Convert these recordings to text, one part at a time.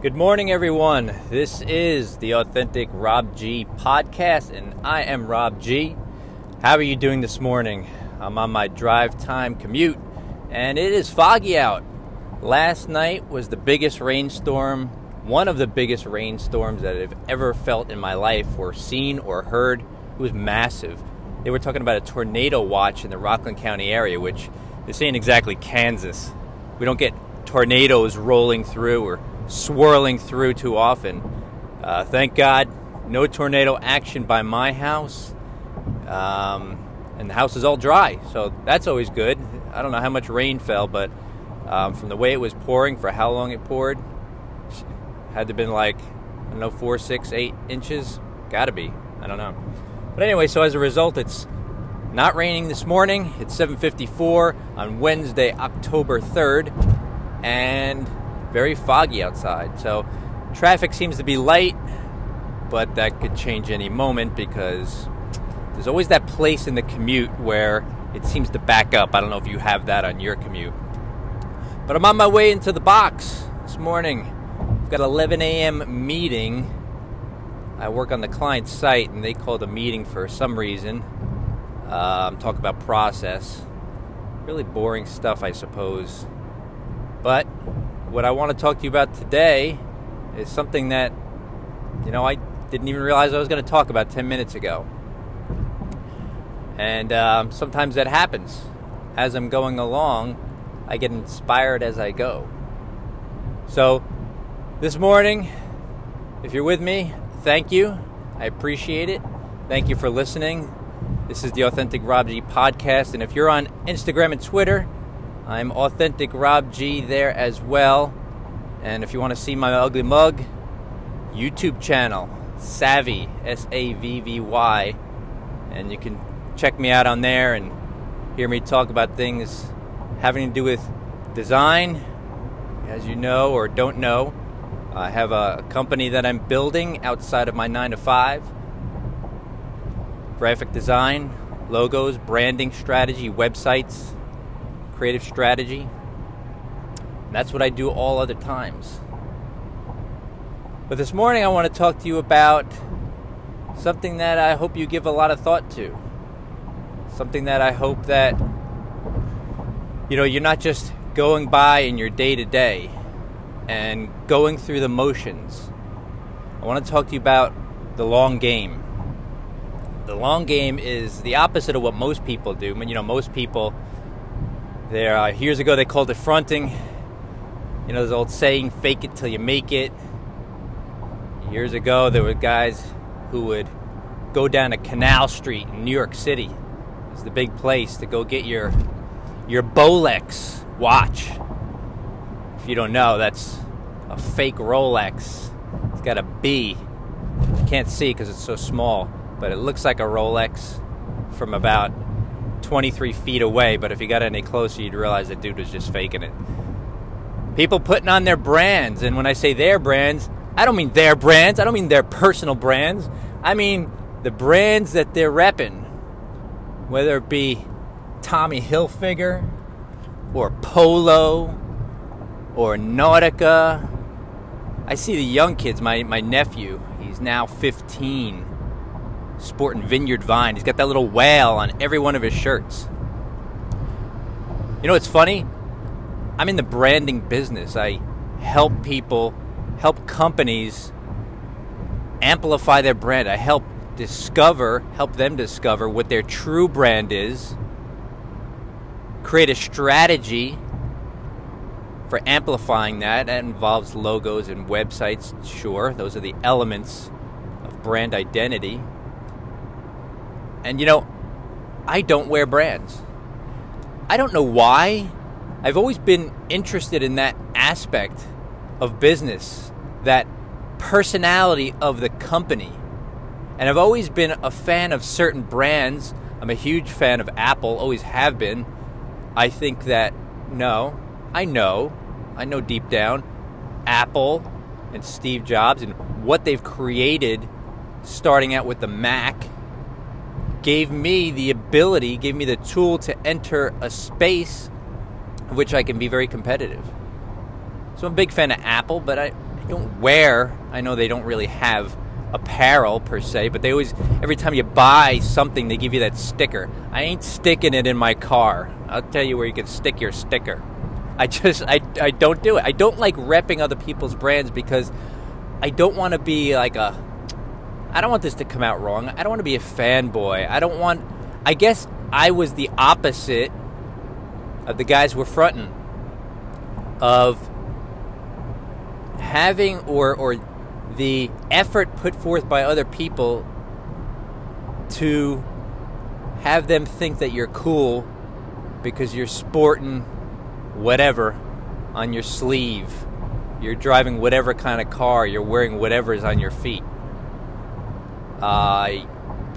Good morning, everyone. This is the Authentic Rob G podcast, and I am Rob G. How are you doing this morning? I'm on my drive time commute, and it is foggy out. Last night was the biggest rainstorm, one of the biggest rainstorms that I've ever felt in my life, or seen, or heard. It was massive. They were talking about a tornado watch in the Rockland County area, which this ain't exactly Kansas. We don't get tornadoes rolling through or swirling through too often. Uh, thank God, no tornado action by my house. Um, and the house is all dry, so that's always good. I don't know how much rain fell, but um, from the way it was pouring, for how long it poured, had to been like I don't know four, six, eight inches. Got to be. I don't know. But anyway, so as a result, it's not raining this morning. It's 7:54 on Wednesday, October 3rd, and very foggy outside. So traffic seems to be light, but that could change any moment because there's always that place in the commute where it seems to back up. I don't know if you have that on your commute. But I'm on my way into the box this morning. I've got 11 a.m. meeting. I work on the client site, and they called a meeting for some reason. Um, talk about process. Really boring stuff, I suppose. What I want to talk to you about today is something that, you know, I didn't even realize I was going to talk about 10 minutes ago. And um, sometimes that happens. As I'm going along, I get inspired as I go. So, this morning, if you're with me, thank you. I appreciate it. Thank you for listening. This is the Authentic Rob G podcast. And if you're on Instagram and Twitter, I'm Authentic Rob G there as well. And if you want to see my ugly mug, YouTube channel, Savvy, S A V V Y. And you can check me out on there and hear me talk about things having to do with design. As you know or don't know, I have a company that I'm building outside of my 9 to 5. Graphic design, logos, branding strategy, websites, creative strategy. That's what I do all other times. But this morning I want to talk to you about something that I hope you give a lot of thought to. Something that I hope that you know, you're not just going by in your day to day and going through the motions. I want to talk to you about the long game. The long game is the opposite of what most people do. I mean, you know, most people there, uh, years ago, they called it fronting. You know, there's old saying, fake it till you make it. Years ago, there were guys who would go down to Canal Street in New York City. It's the big place to go get your your Bolex watch. If you don't know, that's a fake Rolex. It's got a B. You can't see because it's so small, but it looks like a Rolex from about 23 feet away, but if you got any closer, you'd realize that dude was just faking it. People putting on their brands, and when I say their brands, I don't mean their brands, I don't mean their personal brands. I mean the brands that they're repping, whether it be Tommy Hilfiger or Polo or Nautica. I see the young kids, my, my nephew, he's now 15 sporting Vineyard Vine. He's got that little whale on every one of his shirts. You know what's funny? I'm in the branding business. I help people, help companies amplify their brand. I help discover, help them discover what their true brand is, create a strategy for amplifying that. That involves logos and websites, sure. Those are the elements of brand identity. And you know, I don't wear brands. I don't know why. I've always been interested in that aspect of business, that personality of the company. And I've always been a fan of certain brands. I'm a huge fan of Apple, always have been. I think that, no, I know, I know deep down, Apple and Steve Jobs and what they've created starting out with the Mac gave me the ability, gave me the tool to enter a space which I can be very competitive. So I'm a big fan of Apple, but I don't wear. I know they don't really have apparel per se, but they always every time you buy something, they give you that sticker. I ain't sticking it in my car. I'll tell you where you can stick your sticker. I just I I don't do it. I don't like repping other people's brands because I don't want to be like a I don't want this to come out wrong. I don't want to be a fanboy. I don't want I guess I was the opposite of the guys we're fronting of having or or the effort put forth by other people to have them think that you're cool because you're sporting whatever on your sleeve. You're driving whatever kind of car, you're wearing whatever is on your feet. I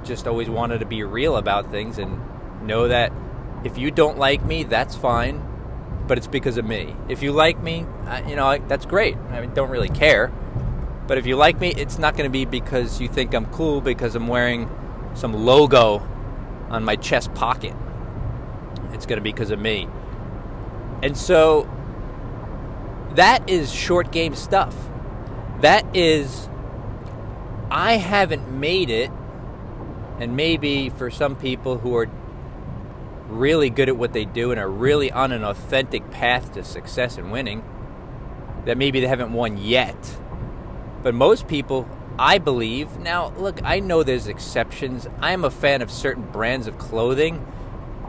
just always wanted to be real about things and know that if you don't like me, that's fine, but it's because of me. If you like me, you know, that's great. I mean, don't really care. But if you like me, it's not going to be because you think I'm cool because I'm wearing some logo on my chest pocket. It's going to be because of me. And so that is short game stuff. That is, I haven't made it, and maybe for some people who are really good at what they do and are really on an authentic path to success and winning, that maybe they haven't won yet. But most people, I believe, now look, I know there's exceptions. I am a fan of certain brands of clothing.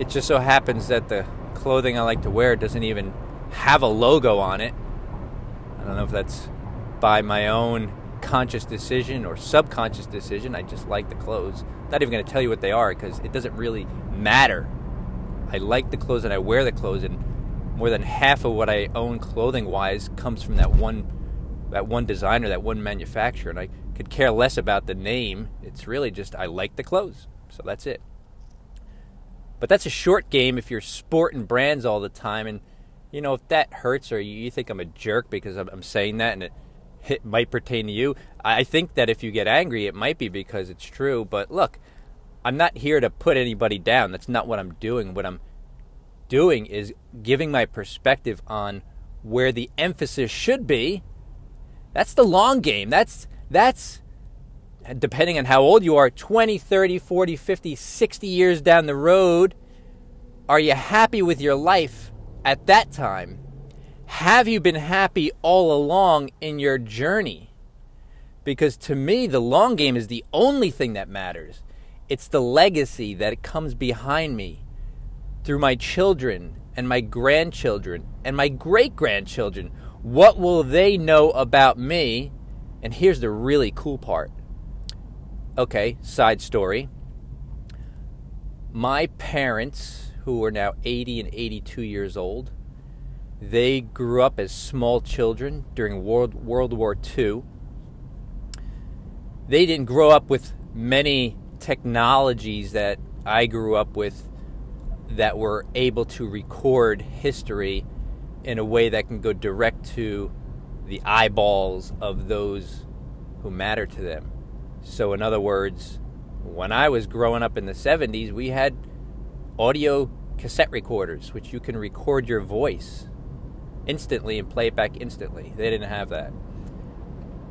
It just so happens that the clothing I like to wear doesn't even have a logo on it. I don't know if that's by my own conscious decision or subconscious decision. I just like the clothes. Not even going to tell you what they are because it doesn't really matter. I like the clothes and I wear the clothes, and more than half of what I own clothing wise comes from that one that one designer, that one manufacturer, and I could care less about the name. It's really just I like the clothes. So that's it. But that's a short game if you're sporting brands all the time. And, you know, if that hurts or you think I'm a jerk because I'm, saying that and it, it might pertain to you, I think that if you get angry, it might be because it's true. But look, I'm not here to put anybody down. That's not what I'm doing. What I'm doing is giving my perspective on where the emphasis should be. That's the long game. That's that's depending on how old you are, 20, 30, 40, 50, 60 years down the road, are you happy with your life at that time? Have you been happy all along in your journey? Because to me, the long game is the only thing that matters. It's the legacy that comes behind me through my children and my grandchildren and my great grandchildren. What will they know about me? And here's the really cool part okay, side story. My parents, who are now 80 and 82 years old, they grew up as small children during World, World War II. They didn't grow up with many technologies that I grew up with that were able to record history in a way that can go direct to the eyeballs of those who matter to them. So, in other words, when I was growing up in the 70s, we had audio cassette recorders, which you can record your voice instantly and play it back instantly. They didn't have that.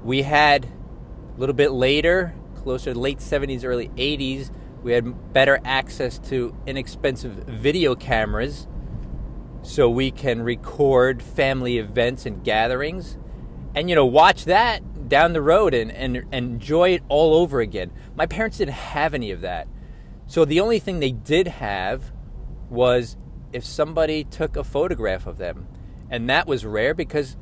We had a little bit later, closer to late 70s, early 80s, we had better access to inexpensive video cameras so we can record family events and gatherings and you know watch that down the road and, and, and enjoy it all over again. My parents didn't have any of that. So the only thing they did have was if somebody took a photograph of them. And that was rare because,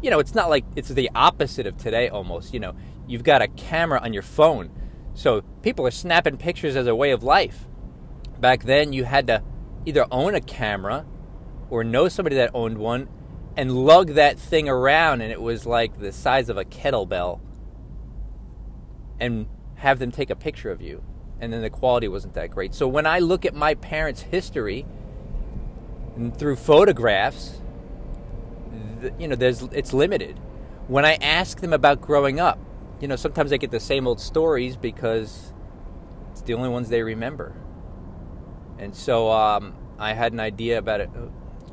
you know, it's not like it's the opposite of today almost. You know, you've got a camera on your phone. So people are snapping pictures as a way of life. Back then, you had to either own a camera or know somebody that owned one and lug that thing around, and it was like the size of a kettlebell, and have them take a picture of you. And then the quality wasn't that great. So when I look at my parents' history and through photographs, you know, there's it's limited. When I ask them about growing up, you know, sometimes I get the same old stories because it's the only ones they remember. And so um, I had an idea about it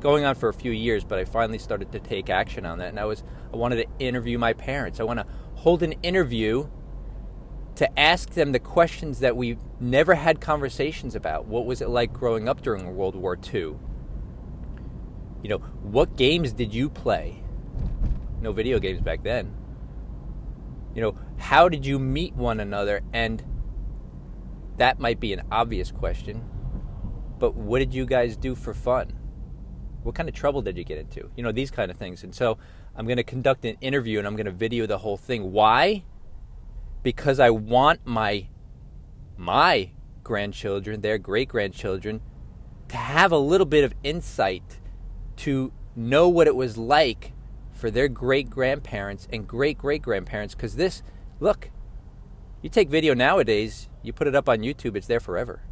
going on for a few years, but I finally started to take action on that. And I was I wanted to interview my parents. I want to hold an interview to ask them the questions that we've never had conversations about. What was it like growing up during World War II? You know, what games did you play? No video games back then. You know, how did you meet one another? And that might be an obvious question, but what did you guys do for fun? What kind of trouble did you get into? You know, these kind of things. And so I'm going to conduct an interview and I'm going to video the whole thing. Why? Because I want my my grandchildren, their great grandchildren, to have a little bit of insight to know what it was like for their great grandparents and great great grandparents. Because this, look, you take video nowadays, you put it up on YouTube, it's there forever.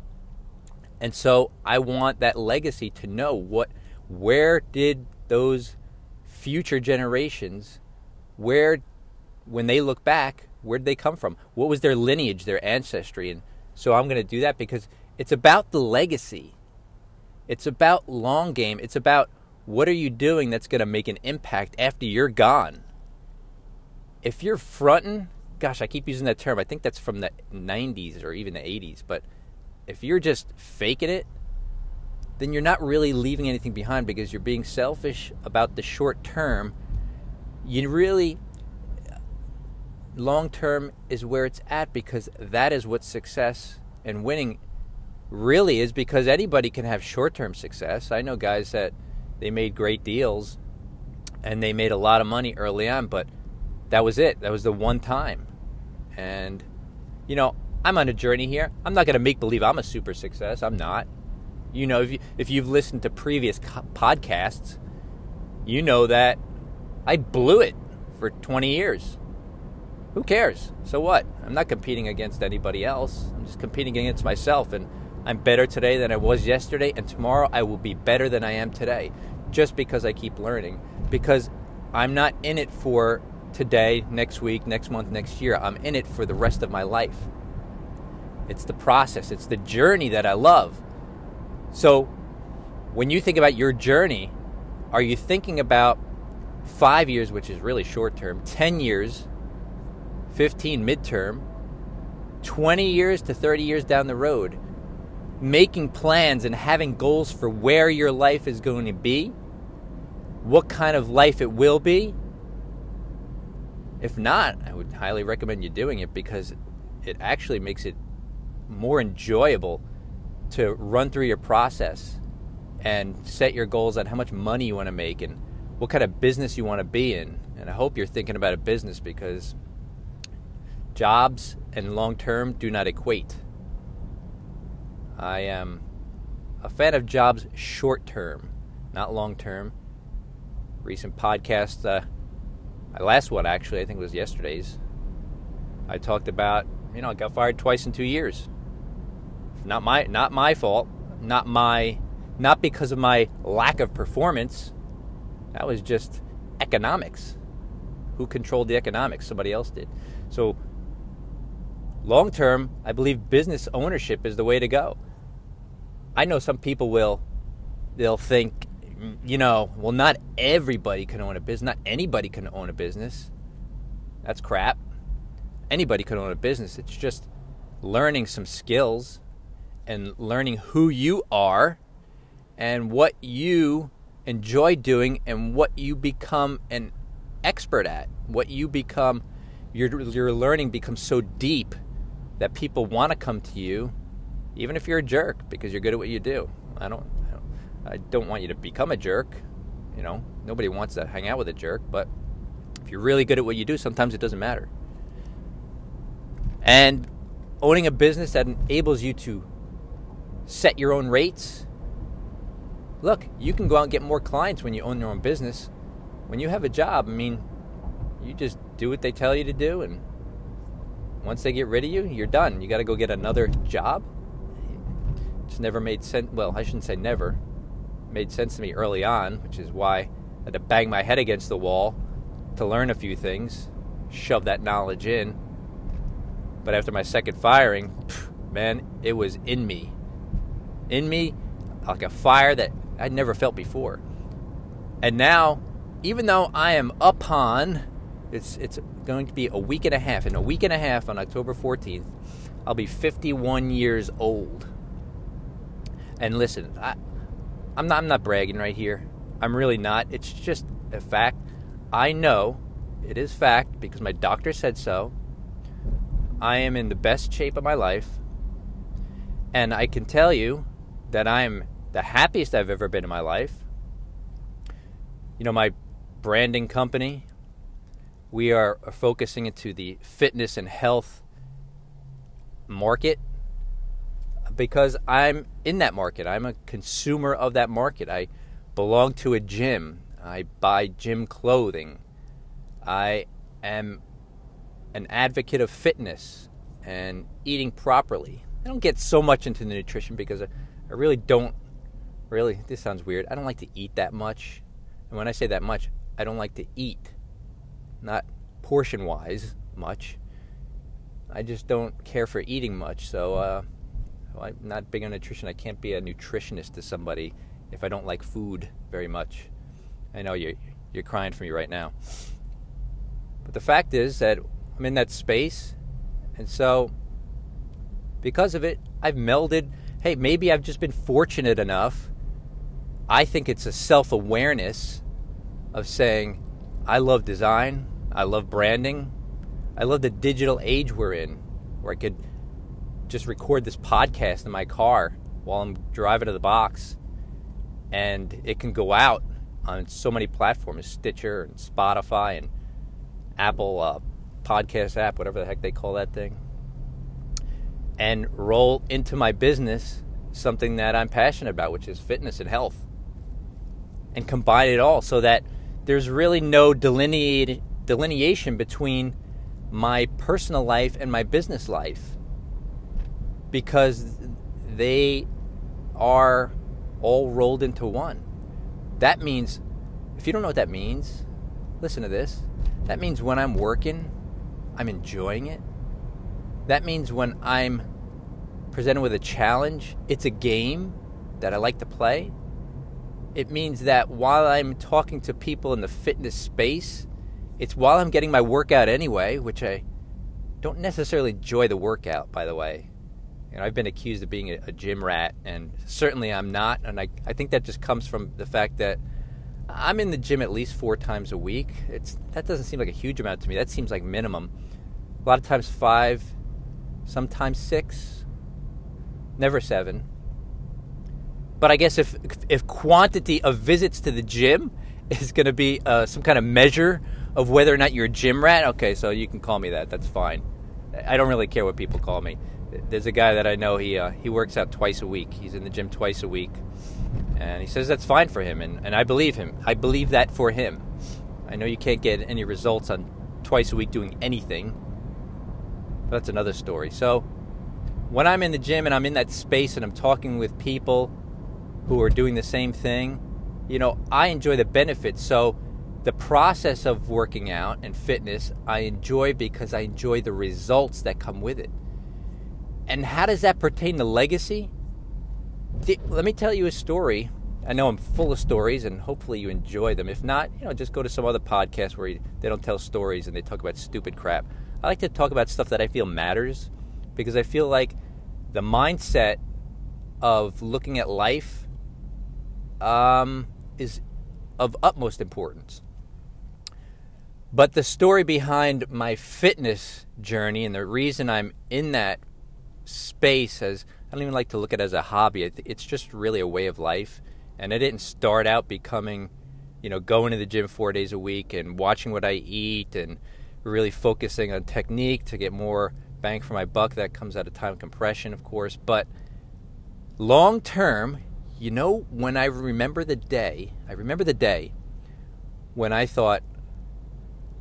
And so I want that legacy to know what where did those future generations where when they look back, where did they come from? What was their lineage, their ancestry? And so I'm going to do that because it's about the legacy. It's about long game. It's about what are you doing that's going to make an impact after you're gone. If you're fronting, gosh, I keep using that term. I think that's from the 90s or even the 80s, but if you're just faking it, then you're not really leaving anything behind because you're being selfish about the short term. You really, long term is where it's at because that is what success and winning really is because anybody can have short term success. I know guys that they made great deals and they made a lot of money early on, but that was it. That was the one time. And, you know, I'm on a journey here. I'm not going to make believe I'm a super success. I'm not. You know, if, you, if you've listened to previous co- podcasts, you know that I blew it for 20 years. Who cares? So what? I'm not competing against anybody else. I'm just competing against myself. And I'm better today than I was yesterday. And tomorrow I will be better than I am today just because I keep learning. Because I'm not in it for today, next week, next month, next year. I'm in it for the rest of my life. It's the process, it's the journey that I love. So, when you think about your journey, are you thinking about five years, which is really short term, 10 years, 15 midterm, 20 years to 30 years down the road, making plans and having goals for where your life is going to be, what kind of life it will be? If not, I would highly recommend you doing it because it actually makes it more enjoyable to run through your process and set your goals on how much money you want to make and what kind of business you want to be in. And I hope you're thinking about a business because jobs and long term do not equate. I am a fan of jobs short term, not long term. Recent podcast, uh, my last one actually, I think it was yesterday's. I talked about, you know, I got fired twice in two years. Not my not my fault. Not my not because of my lack of performance. That was just economics. Who controlled the economics? Somebody else did. So long term, I believe business ownership is the way to go. I know some people will they'll think you know, well not everybody can own a business, not anybody can own a business. That's crap. Anybody can own a business. It's just learning some skills and learning who you are and what you enjoy doing and what you become an expert at. What you become, your, your learning becomes so deep that people want to come to you, even if you're a jerk, because you're good at what you do. I don't, I don't, want you to become a jerk. You know, nobody wants to hang out with a jerk, but if you're really good at what you do, sometimes it doesn't matter. And owning a business that enables you to set your own rates. Look, you can go out and get more clients when you own your own business. When you have a job, I mean, you just do what they tell you to do, and once they get rid of you, you're done. You got to go get another job. It's never made sense. Well, I shouldn't say never. Made sense to me early on, which is why I had to bang my head against the wall to learn a few things, shove that knowledge in. But after my second firing, man, it was in me in me like a fire that I'd never felt before. And now even though I am upon, it's it's going to be a week and a half. In a week and a half, on October 14th, I'll be 51 years old. And listen, I, I'm not I'm not bragging right here. I'm really not. It's just a fact. I know it is fact because my doctor said so. I am in the best shape of my life. And I can tell you that I'm the happiest I've ever been in my life. You know, my branding company, we are focusing into the fitness and health market because I'm in that market. I'm a consumer of that market. I belong to a gym. I buy gym clothing. I am an advocate of fitness and eating properly. I don't get so much into the nutrition because I, I really don't really this sounds weird. I don't like to eat that much. And when I say that much, I don't like to eat. Not portion wise much. I just don't care for eating much. So uh, I'm not big on nutrition. I can't be a nutritionist to somebody if I don't like food very much. I know you're you're crying for me right now. But the fact is that I'm in that space, and so because of it, I've melded. Hey, maybe I've just been fortunate enough. I think it's a self awareness of saying, I love design, I love branding, I love the digital age we're in, where I could just record this podcast in my car while I'm driving to the box, and it can go out on so many platforms Stitcher and Spotify and Apple uh, podcast app, whatever the heck they call that thing, and roll into my business something that I'm passionate about, which is fitness and health, and combine it all so that there's really no delineated delineation between my personal life and my business life because they are all rolled into one. That means, if you don't know what that means, listen to this. That means when I'm working, I'm enjoying it. That means when I'm presented with a challenge, it's a game that I like to play. It means that while I'm talking to people in the fitness space, it's while I'm getting my workout anyway, which I don't necessarily enjoy the workout, by the way. You know, I've been accused of being a, a gym rat, and certainly I'm not. And I, I think that just comes from the fact that I'm in the gym at least four times a week. It's that doesn't seem like a huge amount to me. That seems like minimum. A lot of times five, sometimes six, never seven. But I guess if if quantity of visits to the gym is going to be uh, some kind of measure of whether or not you're a gym rat, okay, so you can call me that. That's fine. I don't really care what people call me there's a guy that I know. He uh, he works out twice a week. He's in the gym twice a week, and he says that's fine for him, and, and I believe him. I believe that for him. I know you can't get any results on twice a week doing anything. But that's another story. So when I'm in the gym and I'm in that space and I'm talking with people who are doing the same thing, you know, I enjoy the benefits. So the process of working out and fitness, I enjoy because I enjoy the results that come with it. And how does that pertain to legacy? Let me tell you a story. I know I'm full of stories, and hopefully you enjoy them. If not, you know, just go to some other podcast where they don't tell stories and they talk about stupid crap. I like to talk about stuff that I feel matters because I feel like the mindset of looking at life um, is of utmost importance. But the story behind my fitness journey and the reason I'm in that space as I don't even like to look at it as a hobby. It's just really a way of life. And I didn't start out becoming, you know, going to the gym four days a week and watching what I eat and really focusing on technique to get more bang for my buck. That comes out of time compression, of course. But long term, you know, when I remember the day, I remember the day when I thought,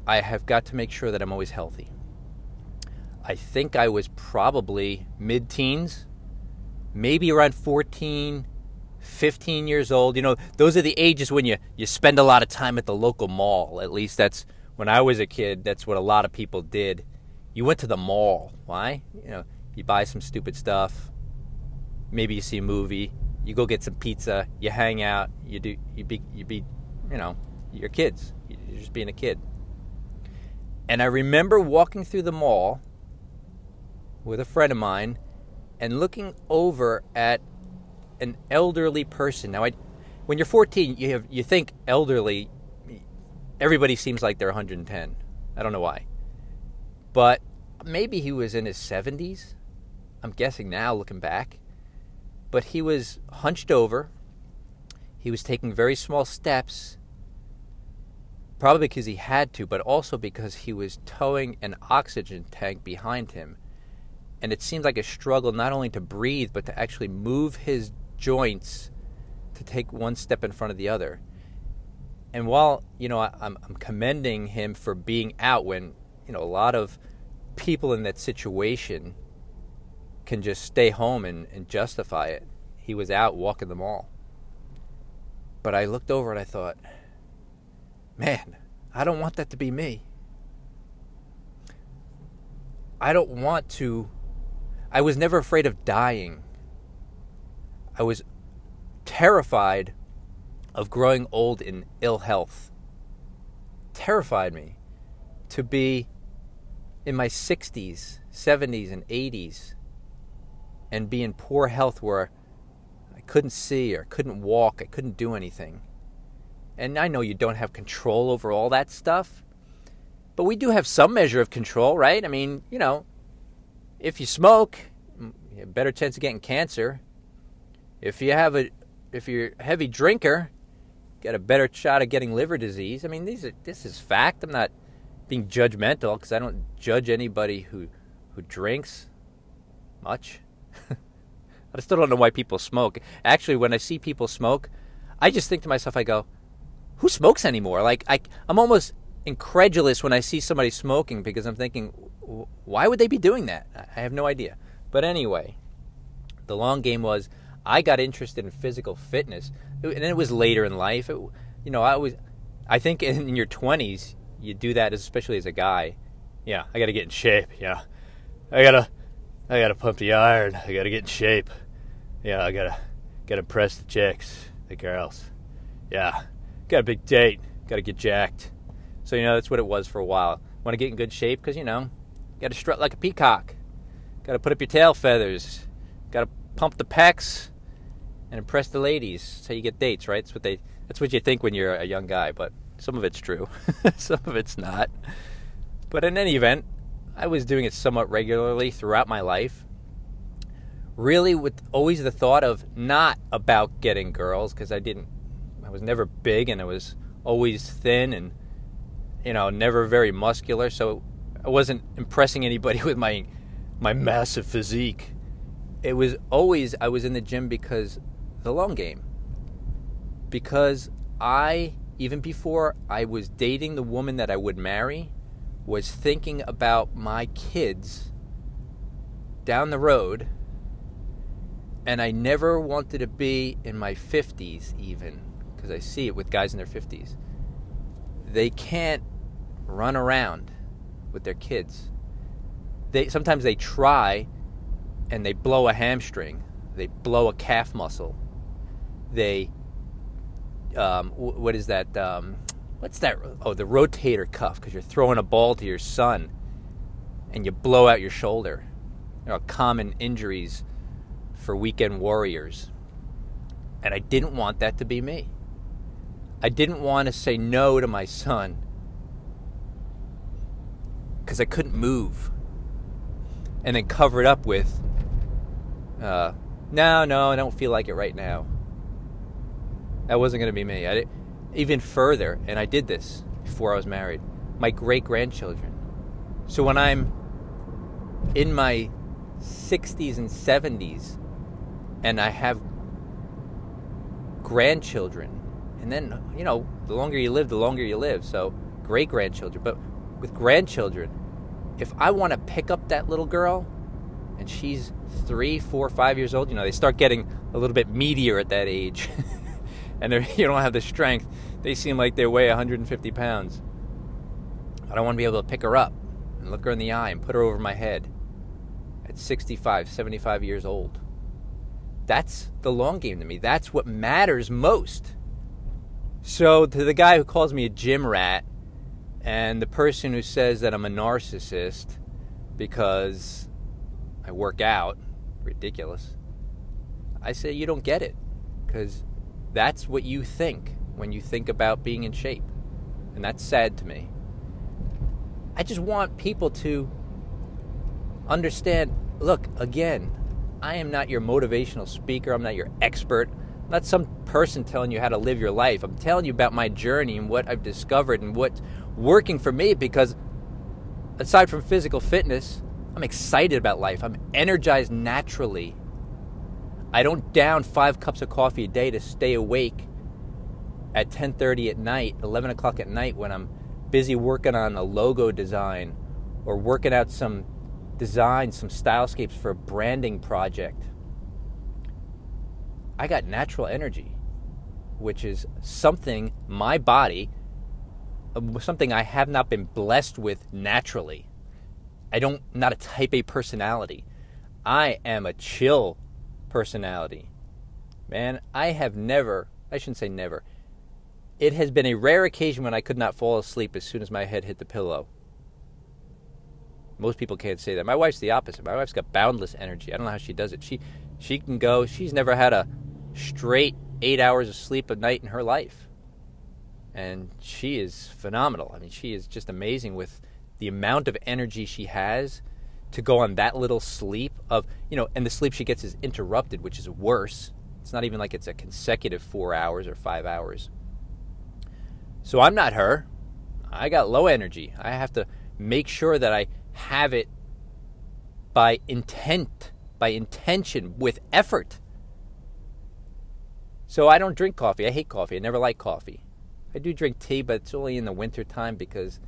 I have got to make sure that I'm always healthy. I think I was probably mid teens, maybe around 14, 15 years old. You know, those are the ages when you, you spend a lot of time at the local mall. At least that's when I was a kid, that's what a lot of people did. You went to the mall. Why? You know, you buy some stupid stuff. Maybe you see a movie. You go get some pizza. You hang out. You do. You be. You be. You know, You're kids. You're just being a kid. And I remember walking through the mall with a friend of mine and looking over at an elderly person. Now, I, when you're 14, you have you think elderly. Everybody seems like they're 110. I don't know why, but maybe he was in his 70s. I'm guessing now, looking back. But he was hunched over. He was taking very small steps, probably because he had to, but also because he was towing an oxygen tank behind him. And it seemed like a struggle not only to breathe, but to actually move his joints to take one step in front of the other. And while, you know, I, I'm, I'm commending him for being out when, you know, a lot of people in that situation can just stay home and, and justify it. He was out walking the mall. But I looked over and I thought, man, I don't want that to be me. I don't want to. I was never afraid of dying. I was terrified of growing old in ill health. Terrified me to be in my 60s, 70s, and 80s and be in poor health where I couldn't see or couldn't walk, I couldn't do anything. And I know you don't have control over all that stuff, but we do have some measure of control, right? I mean, you know, if you smoke, you better chance of getting cancer. If you have a if you're a heavy drinker, got a better shot of getting liver disease. I mean, these are this is fact. I'm not being judgmental because I don't judge anybody who who drinks much. I still don't know why people smoke. Actually, when I see people smoke, I just think to myself, I go, "Who smokes anymore?" Like I, I'm almost incredulous when I see somebody smoking because I'm thinking, why would they be doing that? I have no idea. But anyway, the long game was I got interested in physical fitness, and it was later in life. It, you know, I was, I think in, your 20s, you do that, especially as a guy. Yeah, I got to get in shape. Yeah, I gotta, I gotta pump the iron. I gotta get in shape. Yeah, I gotta, gotta impress the chicks, the girls. Yeah, got a big date. Gotta get jacked. So you know that's what it was for a while. Want to get in good shape because you know, you got to strut like a peacock. Got to put up your tail feathers. Got to pump the pecs and impress the ladies. That's how you get dates, right? That's what they. That's what you think when you're a young guy, but some of it's true, some of it's not. But in any event, I was doing it somewhat regularly throughout my life. Really, with always the thought of not about getting girls, because I didn't, I was never big and I was always thin and, you know, never very muscular. So I wasn't impressing anybody with my, my massive physique. It was always, I was in the gym because the long game. Because I even before I was dating the woman that I would marry, was thinking about my kids down the road. And I never wanted to be in my 50s, even, because I see it with guys in their 50s. They can't run around with their kids. They sometimes they try and they blow a hamstring, they blow a calf muscle, they um, what is that? Um, what's that? Oh, the rotator cuff because you're throwing a ball to your son and you blow out your shoulder. You know, common injuries for weekend warriors. And I didn't want that to be me. I didn't want to say no to my son because I couldn't move. And then cover it up with, uh, no, no, I don't feel like it right now. That wasn't going to be me. I did even further, and I did this before I was married. My great grandchildren. So when I'm in my 60s and 70s, and I have grandchildren, and then you know, the longer you live, the longer you live. So great grandchildren, but with grandchildren, if I want to pick up that little girl, and she's three, four, five years old, you know, they start getting a little bit meatier at that age. and you don't have the strength, they seem like they weigh 150 pounds. I don't want to be able to pick her up and look her in the eye and put her over my head at 65, 75 years old. That's the long game to me. That's what matters most. So, to the guy who calls me a gym rat and the person who says that I'm a narcissist because I work out, ridiculous, I say you don't get it because that's what you think when you think about being in shape. And that's sad to me. I just want people to understand look, again, I am not your motivational speaker, I'm not your expert. Not some person telling you how to live your life. I'm telling you about my journey and what I've discovered and what's working for me because aside from physical fitness, I'm excited about life. I'm energized naturally. I don't down five cups of coffee a day to stay awake at 10:30 at night, 11 o'clock at night when I'm busy working on a logo design or working out some design, some stylescapes for a branding project. I got natural energy, which is something my body, uh, something I have not been blessed with naturally. I don't, not a type A personality. I am a chill personality. Man, I have never, I shouldn't say never, it has been a rare occasion when I could not fall asleep as soon as my head hit the pillow. Most people can't say that. My wife's the opposite. My wife's got boundless energy. I don't know how she does it. She she can go. She's never had a straight eight hours of sleep a night in her life, and she is phenomenal. I mean, she is just amazing with the amount of energy she has to go on that little sleep of you know, and the sleep she gets is interrupted, which is worse. It's not even like it's a consecutive four hours or five hours. So I'm not her. I got low energy. I have to make sure that I have it by intent, by intention, with effort. So I don't drink coffee. I hate coffee. I never like coffee. I do drink tea, but it's only in the winter time because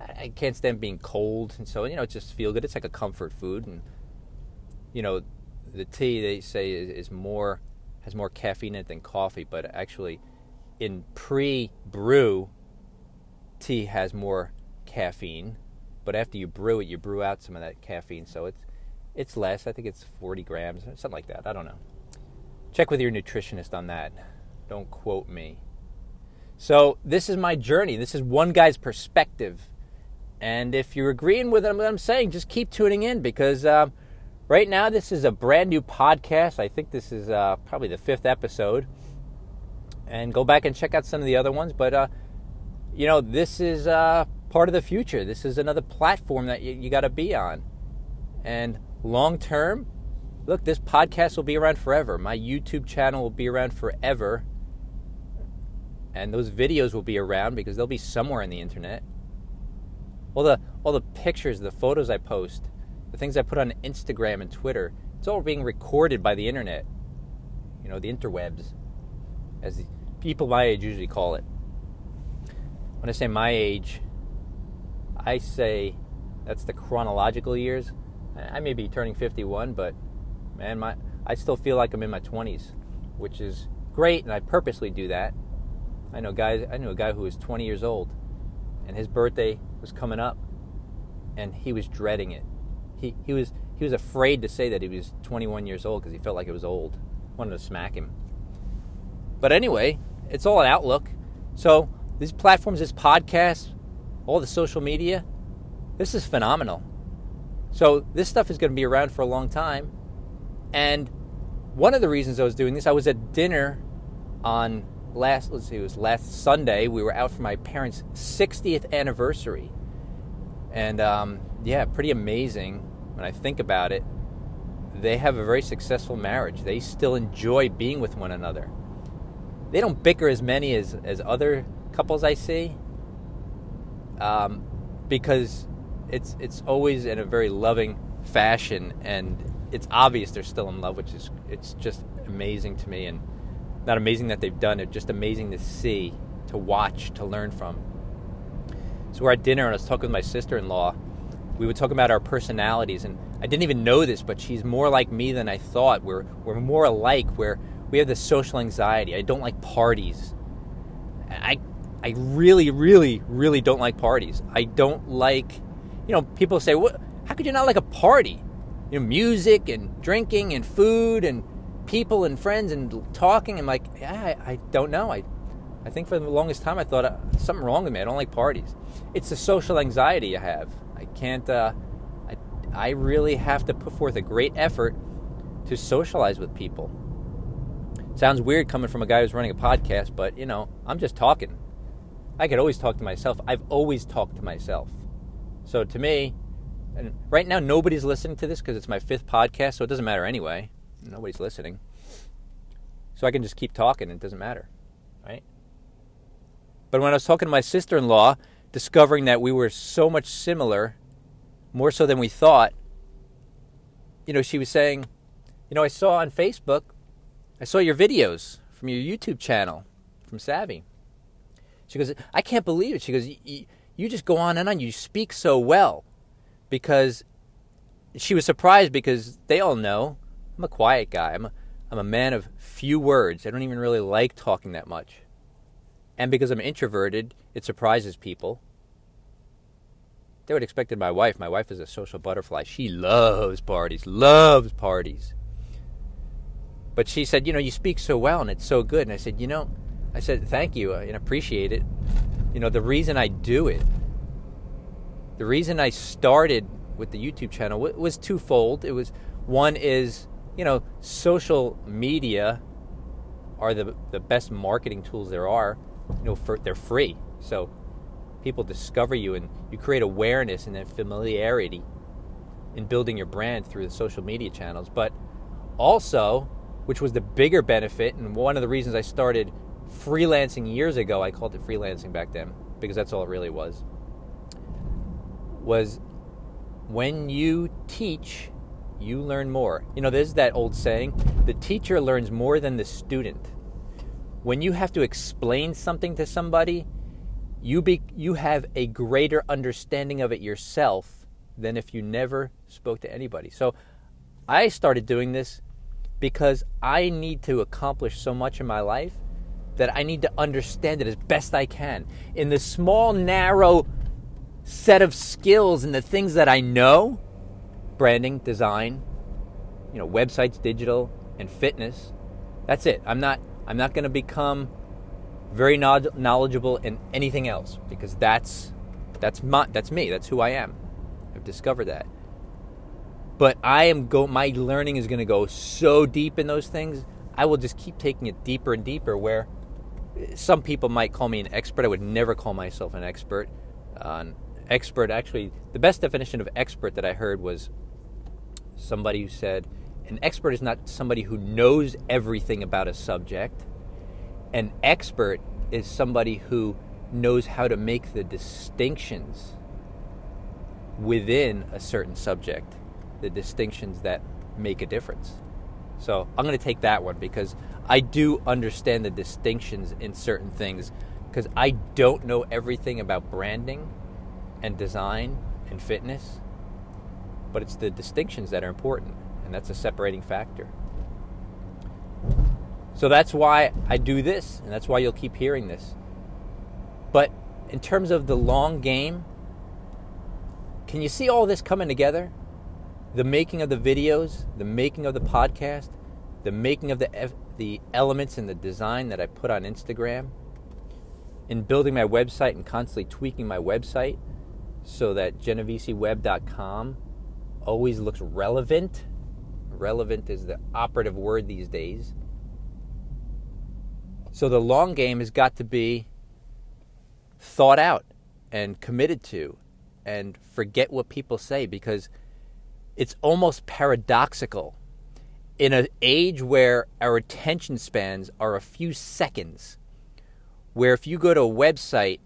I can't stand being cold, and so you know, it just feel good. It's like a comfort food, and you know, the tea they say is, is more has more caffeine in it than coffee, but actually in pre-brew, tea has more caffeine, but after you brew it, you brew out some of that caffeine, so it's it's less. I think it's 40 grams, something like that. I don't know. Check with your nutritionist on that. Don't quote me. So this is my journey. This is one guy's perspective, and if you're agreeing with what I'm saying, just keep tuning in because um, right now this is a brand new podcast. I think this is uh, probably the fifth episode and go back and check out some of the other ones. But uh, you know, this is uh, part of the future. This is another platform that you, you got to be on. And long term, look, this podcast will be around forever. My YouTube channel will be around forever. And those videos will be around because they'll be somewhere on the internet. All the all the pictures, the photos I post, the things I put on Instagram and Twitter, it's all being recorded by the internet. You know, the interwebs, as the, people my age usually call it. When I say my age, I say that's the chronological years. I may be turning 51, but man, my I still feel like I'm in my 20s, which is great, and I purposely do that. I know guys. I knew a guy who was 20 years old, and his birthday was coming up, and he was dreading it. He he was he was afraid to say that he was 21 years old because he felt like it was old. Wanted to smack him. But anyway, it's all an outlook. So these platforms, this podcast, all the social media, this is phenomenal. So this stuff is going to be around for a long time. And one of the reasons I was doing this, I was at dinner on last let's see, it was last Sunday. We were out for my parents' 60th anniversary, and um, yeah, pretty amazing when I think about it. They have a very successful marriage. They still enjoy being with one another they don't bicker as many as, as other couples I see um, because it's it's always in a very loving fashion and it's obvious they're still in love which is it's just amazing to me and not amazing that they've done it just amazing to see to watch to learn from so we're at dinner and I was talking with my sister-in-law we would talk about our personalities and I didn't even know this but she's more like me than I thought we're we're more alike where we have this social anxiety. I don't like parties. I I really, really, really don't like parties. I don't like, you know, people say, "What? How could you not like a party? You know, music and drinking and food and people and friends and talking." I'm like, yeah, I, I don't know. I I think for the longest time I thought uh, something wrong with me. I don't like parties. It's the social anxiety I have. I can't. Uh, I I really have to put forth a great effort to socialize with people. Sounds weird coming from a guy who's running a podcast, but you know, I'm just talking. I could always talk to myself. I've always talked to myself. So to me, and right now nobody's listening to this because it's my fifth podcast, so it doesn't matter anyway. Nobody's listening. So I can just keep talking, it doesn't matter, right? But when I was talking to my sister in law, discovering that we were so much similar, more so than we thought, you know, she was saying, you know, I saw on Facebook, I saw your videos from your YouTube channel from Savvy. She goes, I can't believe it. She goes, you just go on and on. You speak so well. Because she was surprised because they all know I'm a quiet guy. I'm a, I'm a man of few words. I don't even really like talking that much. And because I'm introverted, it surprises people. They would expect it my wife. My wife is a social butterfly. She loves parties, loves parties. But she said, You know, you speak so well and it's so good. And I said, You know, I said, Thank you and appreciate it. You know, the reason I do it, the reason I started with the YouTube channel was twofold. It was one is, you know, social media are the the best marketing tools there are. You know, for, they're free. So people discover you and you create awareness and then familiarity in building your brand through the social media channels. But also, which was the bigger benefit, and one of the reasons I started freelancing years ago, I called it freelancing back then because that's all it really was, was when you teach, you learn more. You know, there's that old saying the teacher learns more than the student. When you have to explain something to somebody, you, be, you have a greater understanding of it yourself than if you never spoke to anybody. So I started doing this because I need to accomplish so much in my life that I need to understand it as best I can. In the small, narrow set of skills and the things that I know branding, design, you know, websites, digital, and fitness. That's it. I'm not I'm not going to become very knowledgeable in anything else because that's that's my, that's me. That's who I am. I've discovered that. But I am go my learning is going to go so deep in those things. I will just keep taking it deeper and deeper where some people might call me an expert. I would never call myself an expert. Uh, expert, actually, the best definition of expert that I heard was somebody who said an expert is not somebody who knows everything about a subject. An expert is somebody who knows how to make the distinctions within a certain subject, the distinctions that make a difference. So I'm going to take that one because I do understand the distinctions in certain things because I don't know everything about branding and design and fitness, but it's the distinctions that are important, and that's a separating factor. So that's why I do this, and that's why you'll keep hearing this. But in terms of the long game, can you see all this coming together? The making of the videos, the making of the podcast, the making of the the elements and the design that I put on Instagram, in building my website and constantly tweaking my website so that genoveseweb.com always looks relevant. Relevant is the operative word these days. So the long game has got to be thought out and committed to and forget what people say because it's almost paradoxical in an age where our attention spans are a few seconds where if you go to a website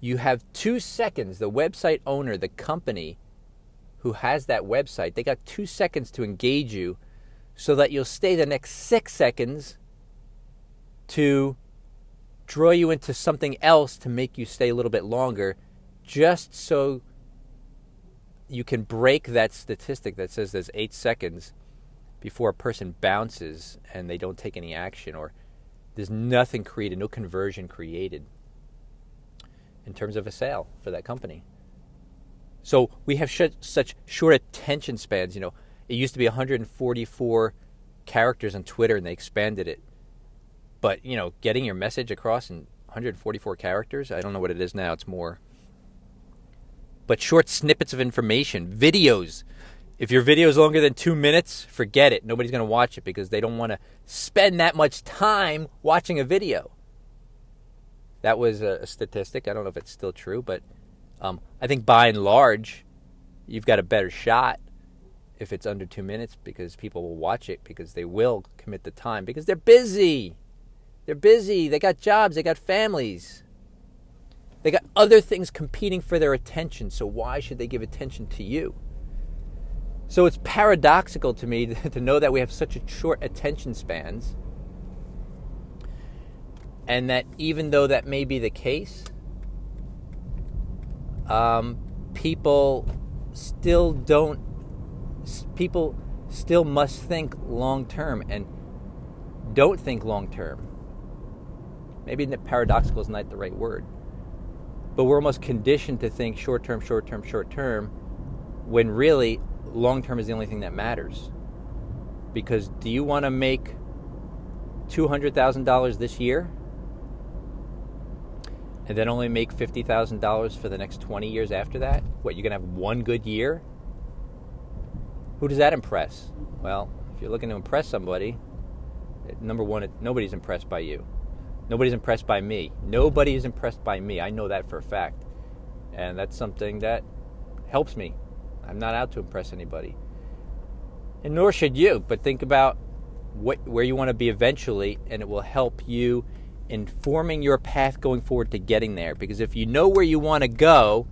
you have two seconds. The website owner, the company who has that website, they got two seconds to engage you so that you'll stay the next six seconds to draw you into something else to make you stay a little bit longer, just so you can break that statistic that says there's eight seconds before a person bounces and they don't take any action or there's nothing created, no conversion created in terms of a sale for that company. So we have sh- such short attention spans. You know, it used to be 144 characters on Twitter, and they expanded it. But you know, getting your message across in 144 characters. I don't know what it is now. It's more. But short snippets of information, videos. If your video is longer than two minutes, forget it. Nobody's going to watch it because they don't want to spend that much time watching a video. That was a, statistic. I don't know if it's still true, but um, I think by and large, you've got a better shot if it's under two minutes because people will watch it because they will commit the time because they're busy. They're busy. They got jobs. They got families. They got other things competing for their attention. So why should they give attention to you? So it's paradoxical to me to know that we have such a short attention spans. And that even though that may be the case, um, people still don't people still must think long term and don't think long term. Maybe paradoxical is not the right word, but we're almost conditioned to think short term, short term, short term, when really long term is the only thing that matters. Because do you want to make $200,000 this year and then only make $50,000 for the next 20 years after that? What, you're going to have one good year who does that impress? Well, if you're looking to impress somebody, number one, nobody's impressed by you. Nobody's impressed by me. Nobody is impressed by me. I know that for a fact. And that's something that helps me. I'm not out to impress anybody. And nor should you, but think about what, where you want to be eventually, and it will help you in forming your path going forward to getting there. Because if you know where you want to go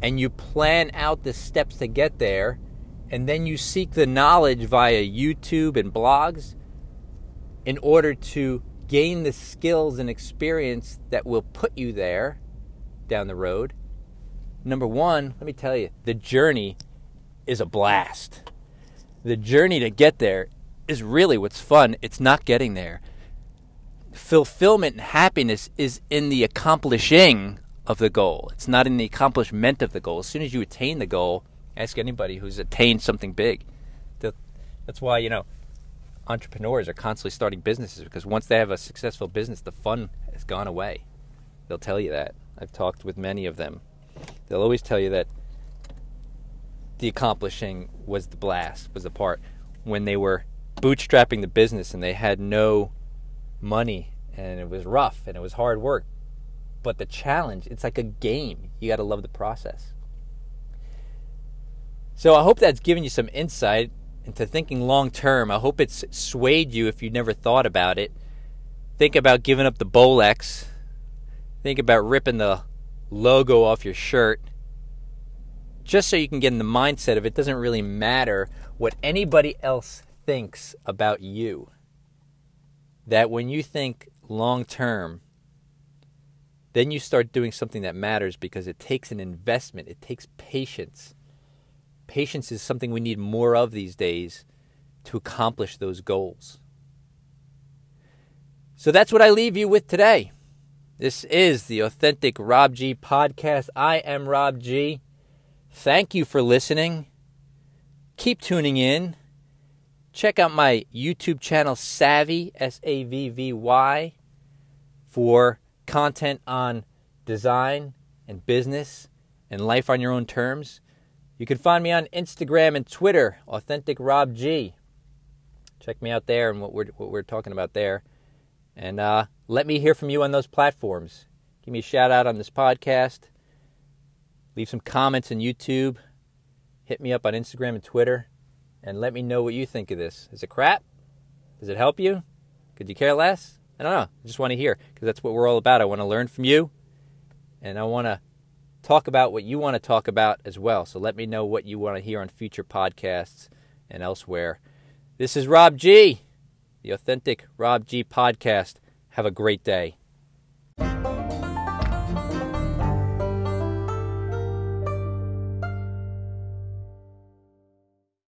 and you plan out the steps to get there, and then you seek the knowledge via YouTube and blogs in order to gain the skills and experience that will put you there down the road. Number one, let me tell you, the journey is a blast. The journey to get there is really what's fun. It's not getting there. Fulfillment and happiness is in the accomplishing of the goal, it's not in the accomplishment of the goal. As soon as you attain the goal, Ask anybody who's attained something big. That's why, you know, entrepreneurs are constantly starting businesses because once they have a successful business, the fun has gone away. They'll tell you that. I've talked with many of them. They'll always tell you that the accomplishing was the blast, was the part when they were bootstrapping the business and they had no money and it was rough and it was hard work. But the challenge, it's like a game. You got to love the process. So I hope that's given you some insight into thinking long term. I hope it's swayed you if you never thought about it. Think about giving up the Rolex. Think about ripping the logo off your shirt. Just so you can get in the mindset of it doesn't really matter what anybody else thinks about you. That when you think long term, then you start doing something that matters because it takes an investment, it takes patience Patience is something we need more of these days to accomplish those goals. So that's what I leave you with today. This is the Authentic Rob G podcast. I am Rob G. Thank you for listening. Keep tuning in. Check out my YouTube channel, Savvy, S A V V Y, for content on design and business and life on your own terms. You can find me on Instagram and Twitter, Authentic Rob G. Check me out there and what we're what we're talking about there, and uh, let me hear from you on those platforms. Give me a shout out on this podcast. Leave some comments on YouTube. Hit me up on Instagram and Twitter, and let me know what you think of this. Is it crap? Does it help you? Could you care less? I don't know. I just want to hear because that's what we're all about. I want to learn from you, and I want to talk about what you want to talk about as well. So let me know what you want to hear on future podcasts and elsewhere. This is Rob G, the Authentic Rob G podcast. Have a great day.